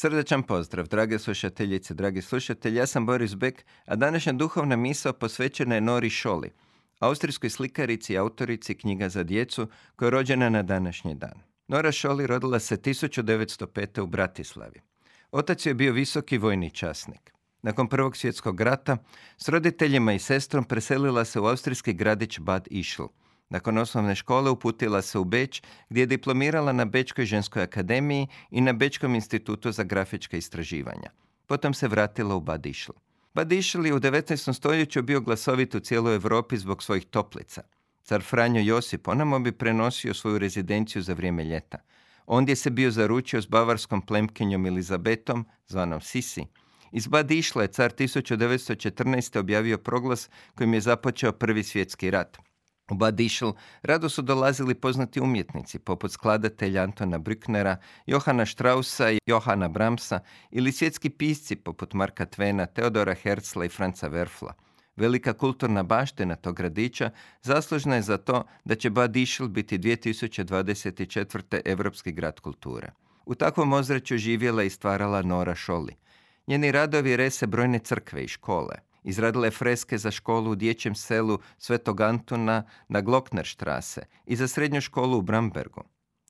Srdačan pozdrav, drage slušateljice, dragi slušatelji. Ja sam Boris Beck, a današnja duhovna misao posvećena je Nori Šoli, austrijskoj slikarici i autorici knjiga za djecu koja je rođena na današnji dan. Nora Šoli rodila se 1905. u Bratislavi. Otac je bio visoki vojni časnik. Nakon Prvog svjetskog rata s roditeljima i sestrom preselila se u austrijski gradić Bad Ischl. Nakon osnovne škole uputila se u Beč gdje je diplomirala na Bečkoj ženskoj akademiji i na Bečkom institutu za grafička istraživanja. Potom se vratila u Bad Ischl. Bad Ischl je u 19. stoljeću bio glasovit u cijeloj Europi zbog svojih toplica. Car Franjo Josip onamo bi prenosio svoju rezidenciju za vrijeme ljeta. Ondje se bio zaručio s bavarskom plemkinjom Elizabetom, zvanom Sisi. Iz Bad Ischla je car 1914. objavio proglas kojim je započeo prvi svjetski rat. U Bad Ischl rado su dolazili poznati umjetnici poput skladatelja Antona Brücknera, Johana Straussa i Johana Bramsa ili svjetski pisci poput Marka Tvena, Teodora Herzla i Franca Werfla. Velika kulturna baština tog gradića zaslužna je za to da će Bad Ischl biti 2024. Evropski grad kulture. U takvom ozračju živjela i stvarala Nora Šoli. Njeni radovi rese brojne crkve i škole. Izradila je freske za školu u dječjem selu Svetog Antuna na Glocknerstrasse i za srednju školu u Brambergu.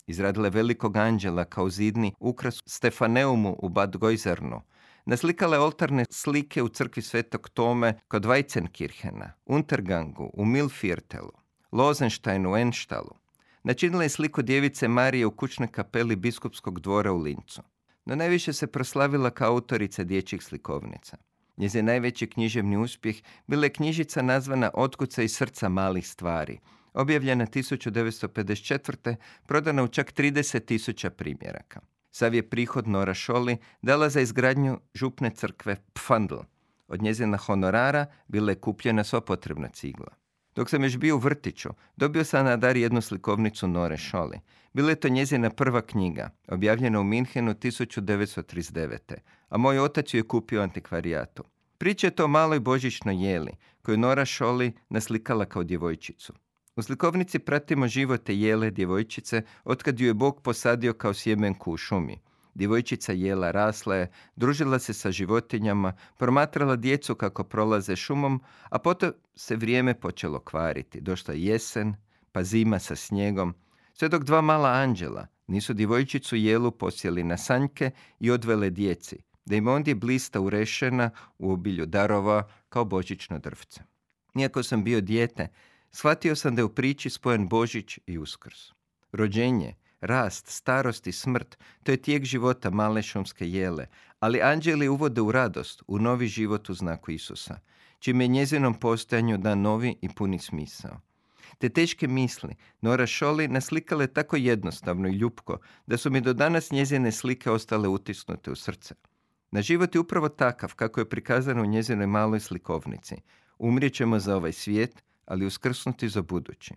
Izradila je velikog anđela kao zidni ukras Stefaneumu u Bad Gojzernu. Naslikala je oltarne slike u crkvi Svetog Tome kod Weizenkirchena, Untergangu, u Milfirtelu, Lozensteinu, Enštalu. Načinila je sliku djevice Marije u kućnoj kapeli biskupskog dvora u Lincu. No najviše se proslavila kao autorica dječjih slikovnica. Njezin najveći književni uspjeh bila je knjižica nazvana Otkuca iz srca malih stvari, objavljena 1954. prodana u čak 30 tisuća primjeraka. Sav je prihod Nora Šoli dala za izgradnju župne crkve Pfandl. Od njezina honorara bila je kupljena sva potrebna cigla. Dok sam još bio u vrtiću, dobio sam na dar jednu slikovnicu Nore Šoli. Bila je to njezina prva knjiga, objavljena u Minhenu 1939. A moj otac ju je kupio antikvarijatu. Priča je to o maloj božićnoj jeli, koju Nora Šoli naslikala kao djevojčicu. U slikovnici pratimo živote jele djevojčice otkad ju je Bog posadio kao sjemenku u šumi. Djevojčica jela rasla je, družila se sa životinjama, promatrala djecu kako prolaze šumom, a potom se vrijeme počelo kvariti. Došla je jesen, pa zima sa snijegom, sve dok dva mala anđela nisu djevojčicu jelu posjeli na sanjke i odvele djeci, da im ondje blista urešena u obilju darova kao božićno drvce. Nijako sam bio dijete, shvatio sam da je u priči spojen Božić i Uskrs. Rođenje, rast, starost i smrt, to je tijek života male šumske jele, ali anđeli uvode u radost, u novi život u znaku Isusa, čime je njezinom postojanju da novi i puni smisao. Te teške misli Nora Šoli naslikale tako jednostavno i ljupko da su mi do danas njezine slike ostale utisnute u srce. Na život je upravo takav kako je prikazano u njezinoj maloj slikovnici. Umrijet ćemo za ovaj svijet, ali uskrsnuti za budući.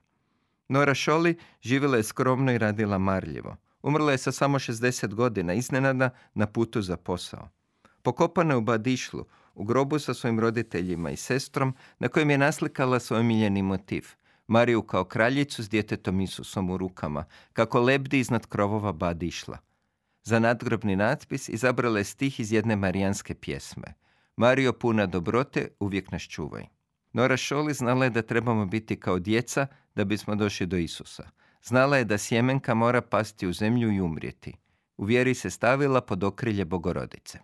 Nora Šoli živjela je skromno i radila marljivo. Umrla je sa samo 60 godina, iznenada na putu za posao. Pokopana je u Badišlu, u grobu sa svojim roditeljima i sestrom, na kojem je naslikala svoj miljeni motiv. Mariju kao kraljicu s djetetom Isusom u rukama, kako lebdi iznad krovova Badišla. Za nadgrobni natpis izabrala je stih iz jedne marijanske pjesme. Mario puna dobrote, uvijek nas čuvaj. Nora Šoli znala je da trebamo biti kao djeca da bismo došli do Isusa. Znala je da sjemenka mora pasti u zemlju i umrijeti. U vjeri se stavila pod okrilje Bogorodice.